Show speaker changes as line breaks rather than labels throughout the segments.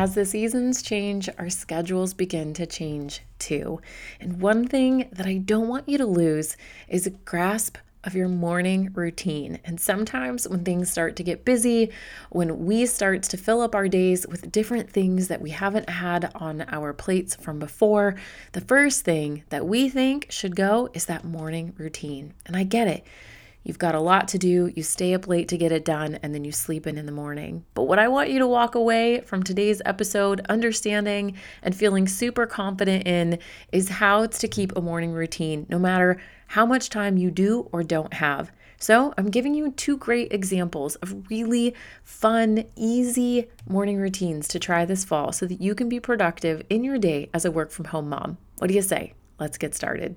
as the seasons change, our schedules begin to change too. And one thing that I don't want you to lose is a grasp of your morning routine. And sometimes when things start to get busy, when we start to fill up our days with different things that we haven't had on our plates from before, the first thing that we think should go is that morning routine. And I get it. You've got a lot to do, you stay up late to get it done, and then you sleep in in the morning. But what I want you to walk away from today's episode understanding and feeling super confident in is how to keep a morning routine, no matter how much time you do or don't have. So, I'm giving you two great examples of really fun, easy morning routines to try this fall so that you can be productive in your day as a work from home mom. What do you say? Let's get started.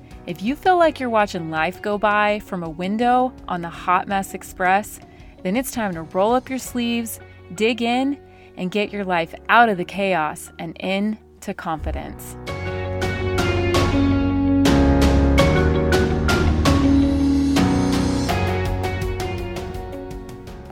if you feel like you're watching life go by from a window on the Hot Mess Express, then it's time to roll up your sleeves, dig in, and get your life out of the chaos and into confidence.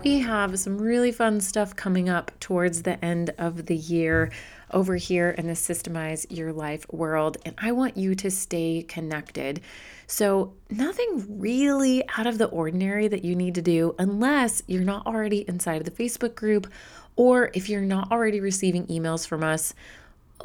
We have some really fun stuff coming up towards the end of the year over here in the Systemize Your Life world, and I want you to stay connected. So, nothing really out of the ordinary that you need to do unless you're not already inside of the Facebook group or if you're not already receiving emails from us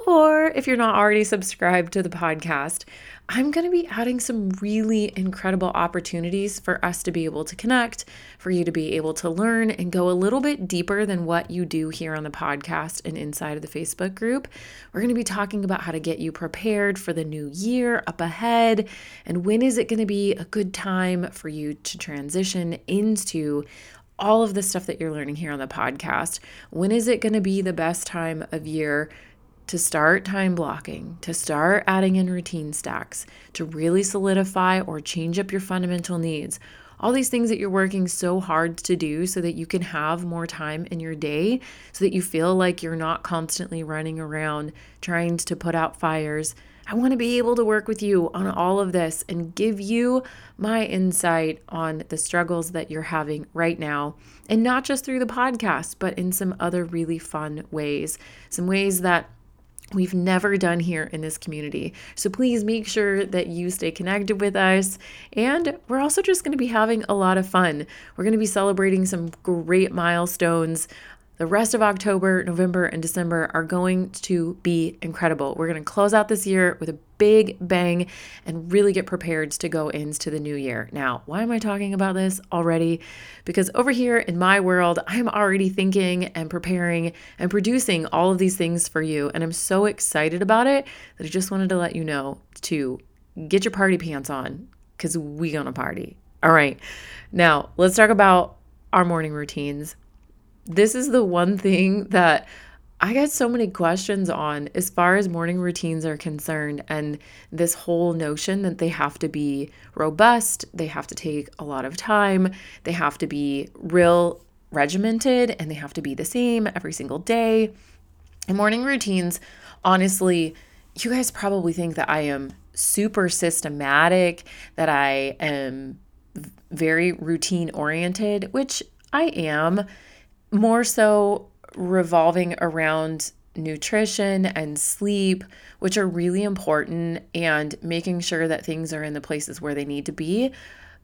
or if you're not already subscribed to the podcast, I'm going to be adding some really incredible opportunities for us to be able to connect, for you to be able to learn and go a little bit deeper than what you do here on the podcast and inside of the Facebook group. We're going to be talking about how to get you prepared for the new year up ahead and when is it going to be a good time for you to transition into all of the stuff that you're learning here on the podcast. When is it going to be the best time of year to start time blocking, to start adding in routine stacks, to really solidify or change up your fundamental needs. All these things that you're working so hard to do so that you can have more time in your day, so that you feel like you're not constantly running around trying to put out fires. I want to be able to work with you on all of this and give you my insight on the struggles that you're having right now. And not just through the podcast, but in some other really fun ways. Some ways that we've never done here in this community. So please make sure that you stay connected with us. And we're also just going to be having a lot of fun. We're going to be celebrating some great milestones. The rest of October, November, and December are going to be incredible. We're going to close out this year with a big bang and really get prepared to go into the new year. Now, why am I talking about this already? Because over here in my world, I'm already thinking and preparing and producing all of these things for you. And I'm so excited about it that I just wanted to let you know to get your party pants on because we gonna party. All right. Now, let's talk about our morning routines this is the one thing that I get so many questions on as far as morning routines are concerned, and this whole notion that they have to be robust, they have to take a lot of time, they have to be real regimented, and they have to be the same every single day. And morning routines, honestly, you guys probably think that I am super systematic, that I am very routine oriented, which I am more so revolving around nutrition and sleep, which are really important, and making sure that things are in the places where they need to be.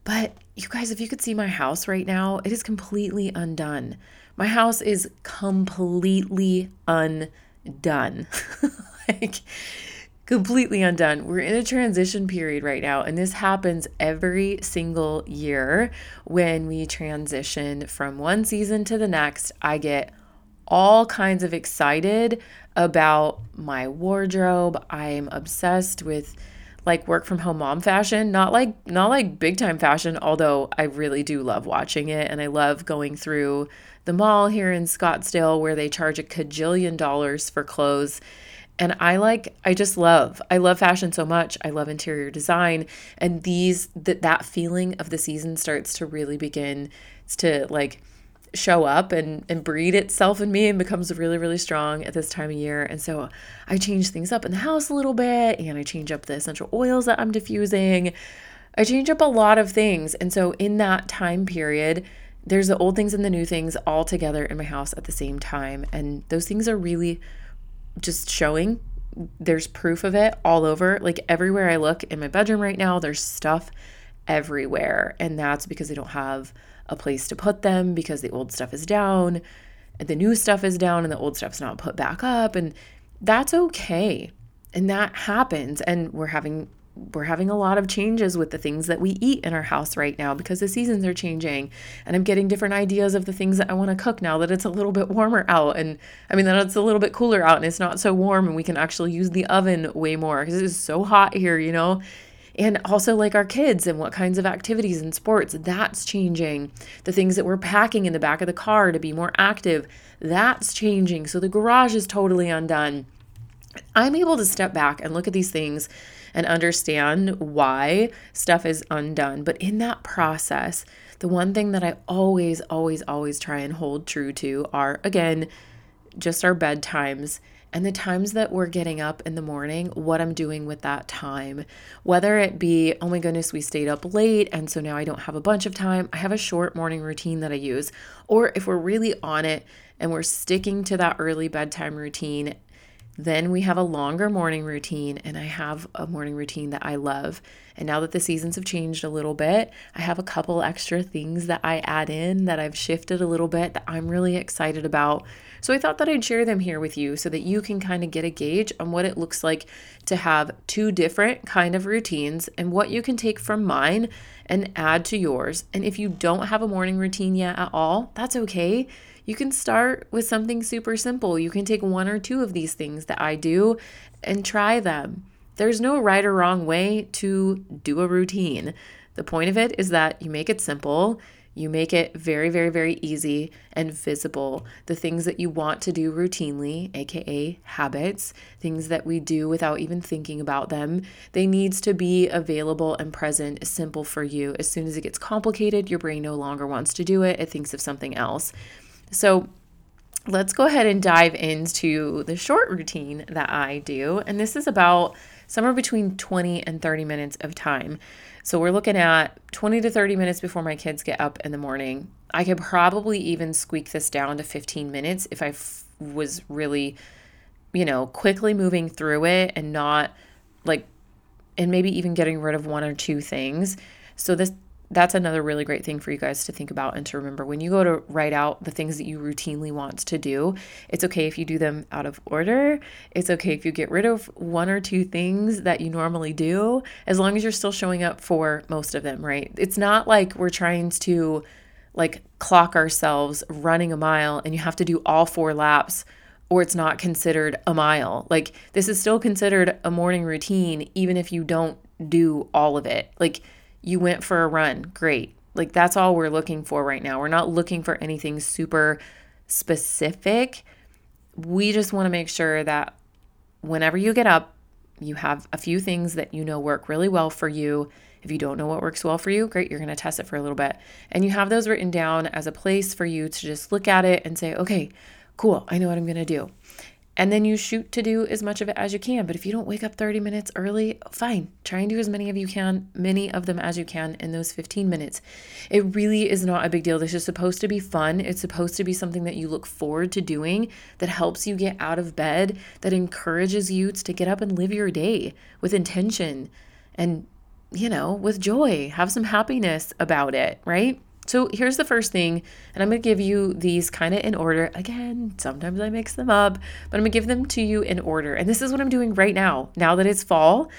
But you guys, if you could see my house right now, it is completely undone. My house is completely undone. like, completely undone. We're in a transition period right now, and this happens every single year when we transition from one season to the next. I get all kinds of excited about my wardrobe. I'm obsessed with like work from home mom fashion, not like not like big time fashion, although I really do love watching it and I love going through the mall here in Scottsdale where they charge a cajillion dollars for clothes. And I like I just love I love fashion so much. I love interior design and these that that feeling of the season starts to really begin to like show up and, and breed itself in me and becomes really, really strong at this time of year. And so I change things up in the house a little bit and I change up the essential oils that I'm diffusing. I change up a lot of things. And so in that time period, there's the old things and the new things all together in my house at the same time. And those things are really just showing. There's proof of it all over. Like everywhere I look in my bedroom right now, there's stuff everywhere. And that's because I don't have a place to put them because the old stuff is down, and the new stuff is down, and the old stuff's not put back up. And that's okay. And that happens. And we're having we're having a lot of changes with the things that we eat in our house right now because the seasons are changing and I'm getting different ideas of the things that I want to cook now that it's a little bit warmer out and I mean that it's a little bit cooler out and it's not so warm and we can actually use the oven way more because it is so hot here, you know and also like our kids and what kinds of activities and sports that's changing. The things that we're packing in the back of the car to be more active that's changing. So the garage is totally undone. I'm able to step back and look at these things and understand why stuff is undone. But in that process the one thing that i always always always try and hold true to are again just our bedtimes and the times that we're getting up in the morning, what I'm doing with that time. Whether it be, oh my goodness, we stayed up late and so now I don't have a bunch of time, I have a short morning routine that I use. Or if we're really on it and we're sticking to that early bedtime routine, then we have a longer morning routine, and I have a morning routine that I love. And now that the seasons have changed a little bit, I have a couple extra things that I add in that I've shifted a little bit that I'm really excited about so I thought that I'd share them here with you so that you can kind of get a gauge on what it looks like to have two different kind of routines and what you can take from mine and add to yours. And if you don't have a morning routine yet at all, that's okay. You can start with something super simple. You can take one or two of these things that I do and try them. There's no right or wrong way to do a routine. The point of it is that you make it simple you make it very, very, very easy and visible. The things that you want to do routinely, aka habits, things that we do without even thinking about them, they needs to be available and present, simple for you. As soon as it gets complicated, your brain no longer wants to do it. It thinks of something else. So, let's go ahead and dive into the short routine that I do. And this is about somewhere between 20 and 30 minutes of time. So we're looking at 20 to 30 minutes before my kids get up in the morning. I could probably even squeak this down to 15 minutes if I f- was really, you know, quickly moving through it and not like, and maybe even getting rid of one or two things. So this that's another really great thing for you guys to think about and to remember when you go to write out the things that you routinely want to do. It's okay if you do them out of order. It's okay if you get rid of one or two things that you normally do, as long as you're still showing up for most of them, right? It's not like we're trying to like clock ourselves running a mile and you have to do all four laps or it's not considered a mile. Like this is still considered a morning routine even if you don't do all of it. Like you went for a run. Great. Like that's all we're looking for right now. We're not looking for anything super specific. We just want to make sure that whenever you get up, you have a few things that you know work really well for you. If you don't know what works well for you, great, you're going to test it for a little bit. And you have those written down as a place for you to just look at it and say, okay, cool, I know what I'm going to do and then you shoot to do as much of it as you can. But if you don't wake up 30 minutes early, fine. Try and do as many of you can, many of them as you can in those 15 minutes. It really is not a big deal. This is supposed to be fun. It's supposed to be something that you look forward to doing that helps you get out of bed, that encourages you to get up and live your day with intention and you know, with joy. Have some happiness about it, right? So here's the first thing, and I'm going to give you these kind of in order. Again, sometimes I mix them up, but I'm going to give them to you in order. And this is what I'm doing right now. Now that it's fall,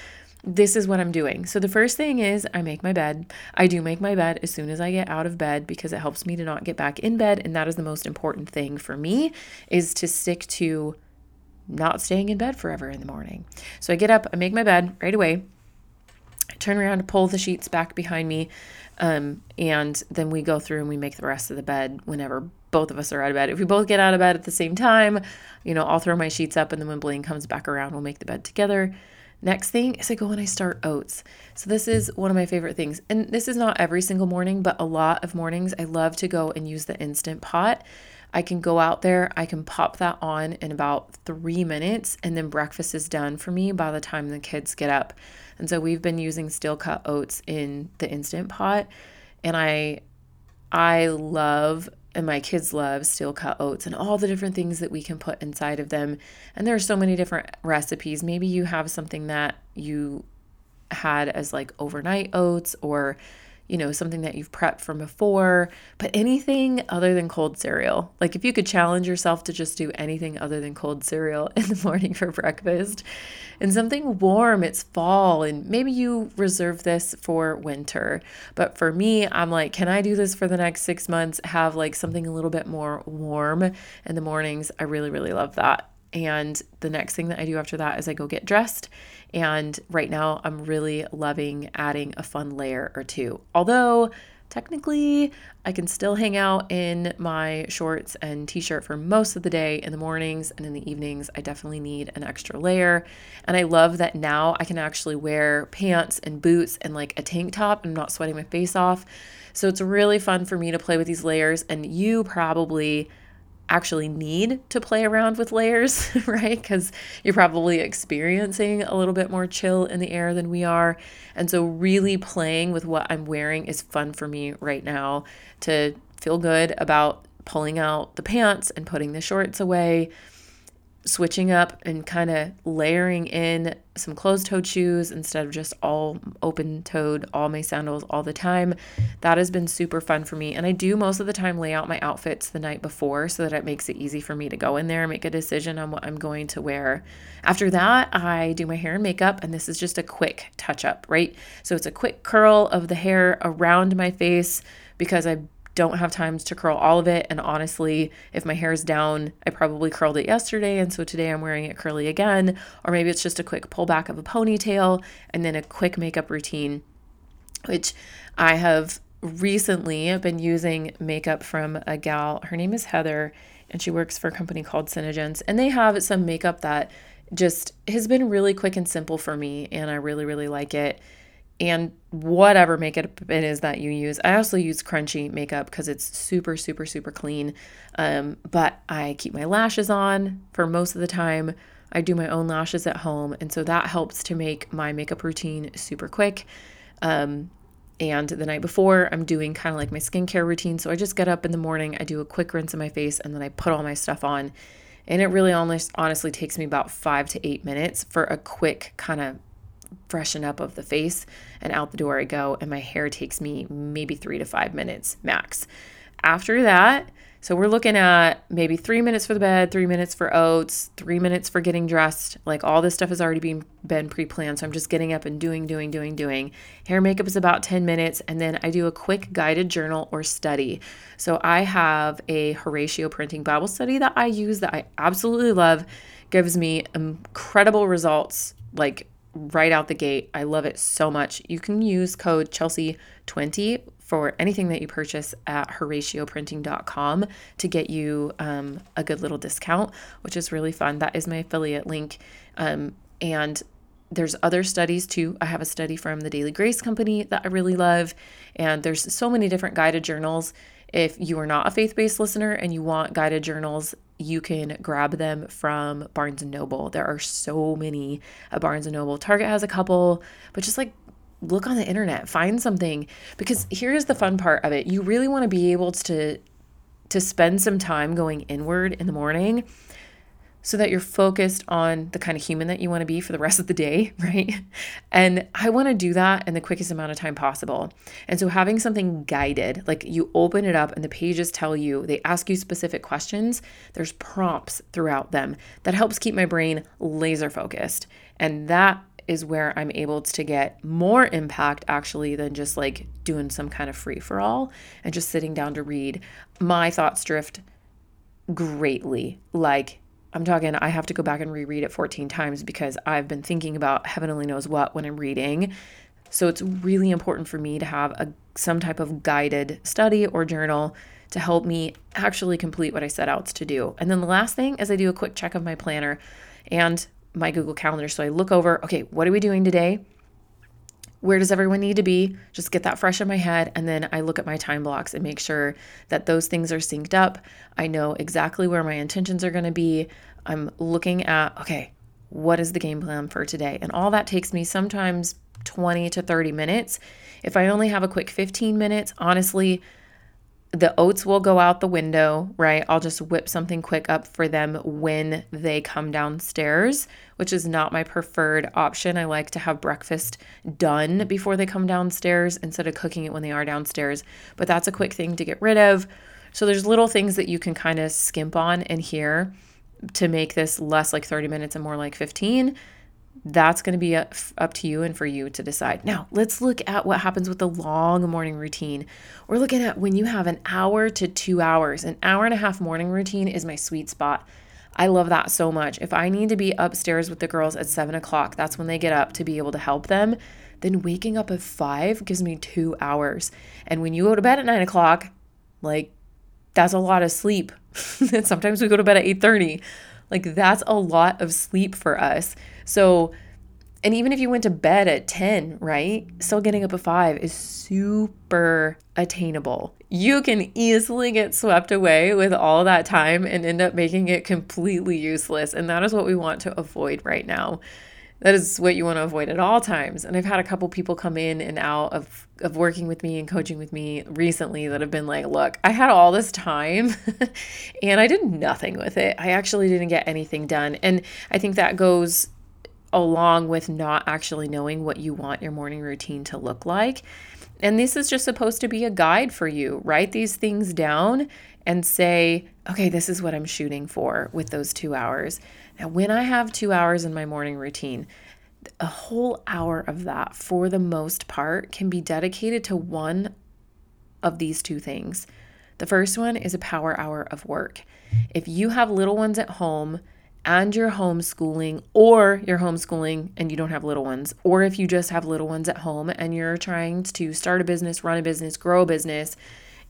this is what I'm doing. So the first thing is I make my bed. I do make my bed as soon as I get out of bed because it helps me to not get back in bed and that is the most important thing for me is to stick to not staying in bed forever in the morning. So I get up, I make my bed right away. Turn around to pull the sheets back behind me. Um, and then we go through and we make the rest of the bed whenever both of us are out of bed. If we both get out of bed at the same time, you know, I'll throw my sheets up and then when Blaine comes back around, we'll make the bed together. Next thing is I go and I start oats. So this is one of my favorite things. And this is not every single morning, but a lot of mornings I love to go and use the instant pot. I can go out there, I can pop that on in about three minutes, and then breakfast is done for me by the time the kids get up. And so we've been using steel cut oats in the instant pot, and I I love and my kids love steel cut oats and all the different things that we can put inside of them. And there are so many different recipes. Maybe you have something that you had as like overnight oats or you know, something that you've prepped from before, but anything other than cold cereal. Like if you could challenge yourself to just do anything other than cold cereal in the morning for breakfast and something warm, it's fall, and maybe you reserve this for winter. But for me, I'm like, can I do this for the next six months? Have like something a little bit more warm in the mornings. I really, really love that. And the next thing that I do after that is I go get dressed. And right now, I'm really loving adding a fun layer or two. Although, technically, I can still hang out in my shorts and t shirt for most of the day in the mornings and in the evenings. I definitely need an extra layer. And I love that now I can actually wear pants and boots and like a tank top. I'm not sweating my face off. So it's really fun for me to play with these layers. And you probably actually need to play around with layers, right? Because you're probably experiencing a little bit more chill in the air than we are. And so, really playing with what I'm wearing is fun for me right now to feel good about pulling out the pants and putting the shorts away switching up and kind of layering in some closed toed shoes instead of just all open toed, all my sandals all the time. That has been super fun for me. And I do most of the time lay out my outfits the night before so that it makes it easy for me to go in there and make a decision on what I'm going to wear. After that, I do my hair and makeup, and this is just a quick touch up, right? So it's a quick curl of the hair around my face because I don't have time to curl all of it. And honestly, if my hair is down, I probably curled it yesterday. And so today I'm wearing it curly again. Or maybe it's just a quick pullback of a ponytail and then a quick makeup routine, which I have recently been using makeup from a gal. Her name is Heather, and she works for a company called SeneGence. And they have some makeup that just has been really quick and simple for me. And I really, really like it and whatever makeup it is that you use. I also use Crunchi makeup because it's super, super, super clean. Um, but I keep my lashes on for most of the time. I do my own lashes at home, and so that helps to make my makeup routine super quick. Um, and the night before, I'm doing kind of like my skincare routine. So I just get up in the morning, I do a quick rinse of my face, and then I put all my stuff on. And it really almost honestly takes me about five to eight minutes for a quick kind of freshen up of the face and out the door I go and my hair takes me maybe 3 to 5 minutes max. After that, so we're looking at maybe 3 minutes for the bed, 3 minutes for oats, 3 minutes for getting dressed. Like all this stuff has already been been pre-planned, so I'm just getting up and doing doing doing doing. Hair makeup is about 10 minutes and then I do a quick guided journal or study. So I have a Horacio Printing Bible study that I use that I absolutely love. Gives me incredible results like right out the gate. I love it so much. You can use code Chelsea20 for anything that you purchase at HoracioPrinting.com to get you um, a good little discount, which is really fun. That is my affiliate link. Um, and there's other studies too. I have a study from the Daily Grace Company that I really love. And there's so many different guided journals. If you are not a faith based listener and you want guided journals you can grab them from Barnes and Noble. There are so many at Barnes and Noble. Target has a couple, but just like look on the internet, find something because here's the fun part of it. You really want to be able to to spend some time going inward in the morning so that you're focused on the kind of human that you want to be for the rest of the day, right? And I want to do that in the quickest amount of time possible. And so having something guided, like you open it up and the pages tell you, they ask you specific questions, there's prompts throughout them that helps keep my brain laser focused. And that is where I'm able to get more impact actually than just like doing some kind of free for all and just sitting down to read. My thoughts drift greatly. Like I'm talking, I have to go back and reread it 14 times because I've been thinking about heaven only knows what when I'm reading. So it's really important for me to have a some type of guided study or journal to help me actually complete what I set out to do. And then the last thing is I do a quick check of my planner and my Google Calendar. So I look over, okay, what are we doing today? Where does everyone need to be? Just get that fresh in my head. And then I look at my time blocks and make sure that those things are synced up. I know exactly where my intentions are going to be. I'm looking at, okay, what is the game plan for today? And all that takes me sometimes 20 to 30 minutes. If I only have a quick 15 minutes, honestly, the oats will go out the window, right? I'll just whip something quick up for them when they come downstairs, which is not my preferred option. I like to have breakfast done before they come downstairs instead of cooking it when they are downstairs. But that's a quick thing to get rid of. So there's little things that you can kind of skimp on in here to make this less like 30 minutes and more like 15 that's going to be up, to you and for you to decide. Now, let's look at what happens with the long morning routine. We're looking at when you have an hour to two hours. An hour and a half morning routine is my sweet spot. I love that so much. If I need to be upstairs with the girls at seven o'clock, that's when they get up to be able to help them. Then waking up at five gives me two hours. And when you go to bed at nine o'clock, like that's a lot of sleep. sometimes we go to bed at 8:30. Like that's a lot of sleep for us. So, and even if you went to bed at 10, right? Still getting up at 5 is super attainable. You can easily get swept away with all that time and end up making it completely useless. And that is what we want to avoid right now. That is what you want to avoid at all times. And I've had a couple people come in and out of, of working with me and coaching with me recently that have been like, look, I had all this time and I did nothing with it. I actually didn't get anything done. And I think that goes along with not actually knowing what you want your morning routine to look like. And this is just supposed to be a guide for you. Write these things down and say, okay, this is what I'm shooting for with those two hours. Now, when I have two hours in my morning routine, a whole hour of that, for the most part, can be dedicated to one of these two things. The first one is a power hour of work. If you have little ones at home, and you're homeschooling, or you're homeschooling and you don't have little ones, or if you just have little ones at home and you're trying to start a business, run a business, grow a business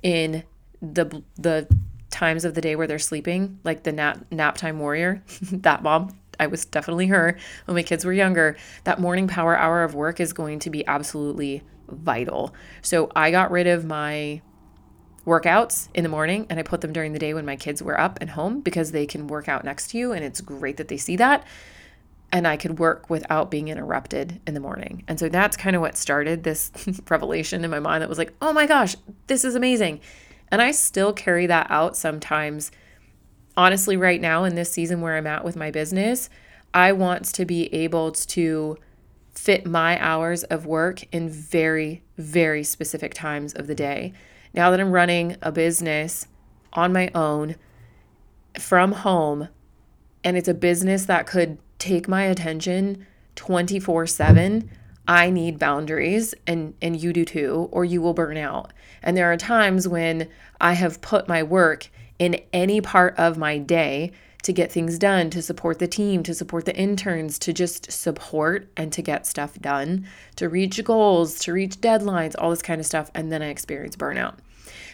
in the the times of the day where they're sleeping, like the nap nap time warrior, that mom, I was definitely her when my kids were younger. That morning power hour of work is going to be absolutely vital. So I got rid of my workouts in the morning and I put them during the day when my kids were up and home because they can work out next to you and it's great that they see that. And I could work without being interrupted in the morning. And so that's kind of what started this revelation in my mind that was like, oh my gosh, this is amazing. And I still carry that out sometimes. Honestly, right now in this season where I'm at with my business, I want to be able to fit my hours of work in very, very specific times of the day now that I'm running a business on my own from home, and it's a business that could take my attention 24 7, I need boundaries and and you do too or you will burn out. And there are times when I have put my work in any part of my day to get things done, to support the team, to support the interns, to just support and to get stuff done, to reach goals, to reach deadlines, all this kind of stuff. And then I experience burnout.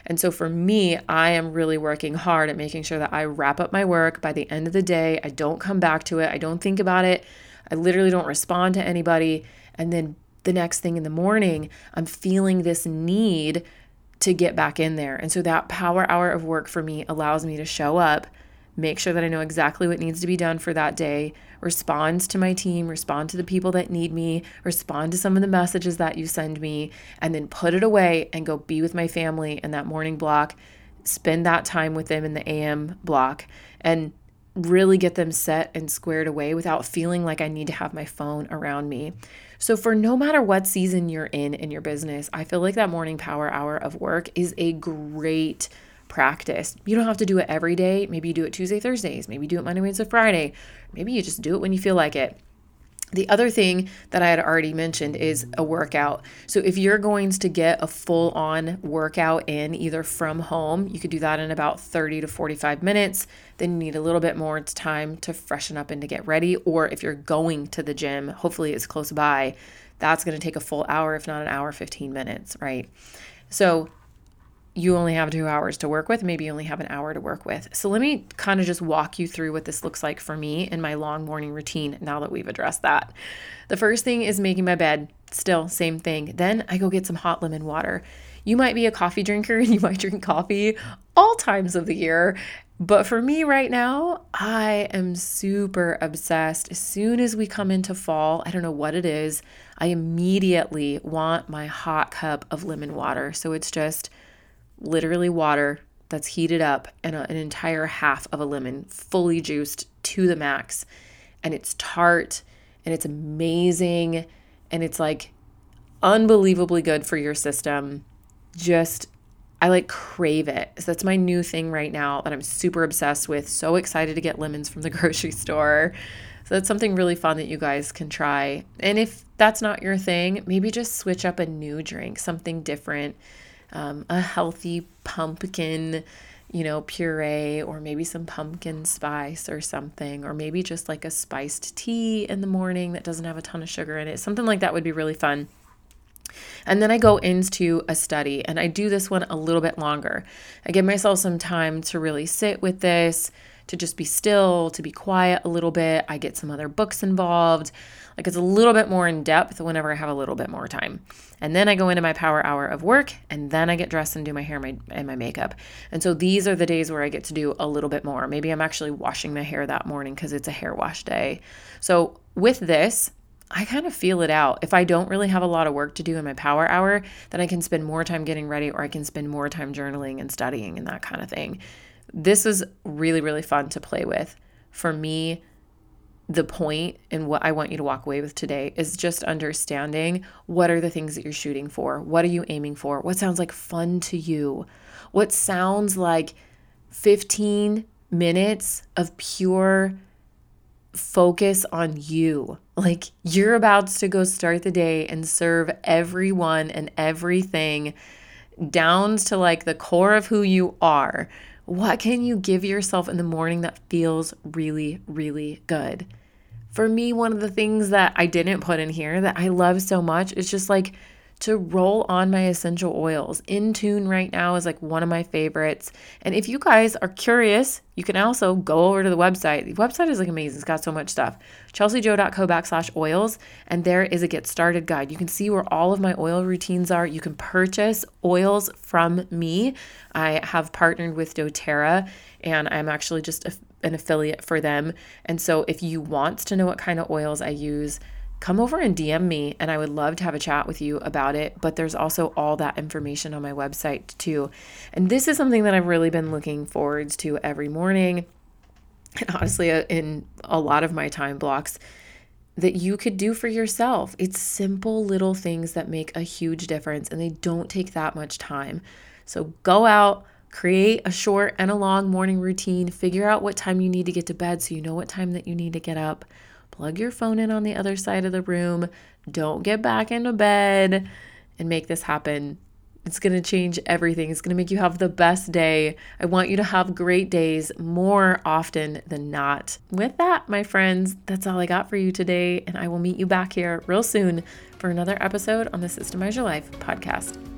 And so for me, I am really working hard at making sure that I wrap up my work by the end of the day. I don't come back to it, I don't think about it. I literally don't respond to anybody. And then the next thing in the morning, I'm feeling this need to get back in there. And so that power hour of work for me allows me to show up make sure that I know exactly what needs to be done for that day, respond to my team, respond to the people that need me, respond to some of the messages that you send me, and then put it away and go be with my family in that morning block, spend that time with them in the AM block, and really get them set and squared away without feeling like I need to have my phone around me. So, for no matter what season you're in in your business, I feel like that morning power hour of work is a great practice. You don't have to do it every day. Maybe you do it Tuesday, Thursdays. Maybe you do it Monday, Wednesday, Friday. Maybe you just do it when you feel like it. The other thing that I had already mentioned is a workout. So, if you're going to get a full on workout in either from home, you could do that in about 30 to 45 minutes. Then you need a little bit more time to freshen up and to get ready. Or if you're going to the gym, hopefully it's close by, that's going to take a full hour, if not an hour, 15 minutes, right? So, you only have two hours to work with, maybe you only have an hour to work with. So, let me kind of just walk you through what this looks like for me in my long morning routine now that we've addressed that. The first thing is making my bed, still, same thing. Then I go get some hot lemon water. You might be a coffee drinker and you might drink coffee all times of the year. But for me right now, I am super obsessed. As soon as we come into fall, I don't know what it is, I immediately want my hot cup of lemon water. So it's just literally water that's heated up and a, an entire half of a lemon fully juiced to the max and it's tart and it's amazing and it's like unbelievably good for your system just I like crave it. So that's my new thing right now that I'm super obsessed with. So excited to get lemons from the grocery store. So that's something really fun that you guys can try. And if that's not your thing, maybe just switch up a new drink, something different um, a healthy pumpkin, you know, puree, or maybe some pumpkin spice or something, or maybe just like a spiced tea in the morning that doesn't have a ton of sugar in it. Something like that would be really fun. And then I go into a study and I do this one a little bit longer. I give myself some time to really sit with this, to just be still, to be quiet a little bit. I get some other books involved. Like it's a little bit more in depth whenever I have a little bit more time. And then I go into my power hour of work and then I get dressed and do my hair my, and my makeup. And so these are the days where I get to do a little bit more. Maybe I'm actually washing my hair that morning because it's a hair wash day. So with this, I kind of feel it out. If I don't really have a lot of work to do in my power hour, then I can spend more time getting ready or I can spend more time journaling and studying and that kind of thing. This is really, really fun to play with. For me, the point and what I want you to walk away with today is just understanding what are the things that you're shooting for? What are you aiming for? What sounds like fun to you? What sounds like 15 minutes of pure focus on you? Like you're about to go start the day and serve everyone and everything down to like the core of who you are. What can you give yourself in the morning that feels really, really good? For me, one of the things that I didn't put in here that I love so much is just like to roll on my essential oils. Intune right now is like one of my favorites. And if you guys are curious, you can also go over to the website. The website is like amazing. It's got so much stuff. chelseajo.co backslash oils. And there is a get started guide. You can see where all of my oil routines are. You can purchase oils from me. I have partnered with doTERRA and I'm actually just a, an affiliate for them. And so if you want to know what kind of oils I use, come over and DM me and I would love to have a chat with you about it. But there's also all that information on my website too. And this is something that I've really been looking forwards to every morning. And honestly, uh, in a lot of my time blocks, that you could do for yourself. It's simple little things that make a huge difference and they don't take that much time. So go out, create a short and a long morning routine, figure out what time you need to get to bed so you know what time that you need to get up plug your phone in on the other side of the room. Don't get back into bed and make this happen. It's going to change everything. It's going to make you have the best day. I want you to have great days more often than not. With that, my friends, that's all I got for you today. And I will meet you back here real soon for another episode on the Systemize Your Life podcast.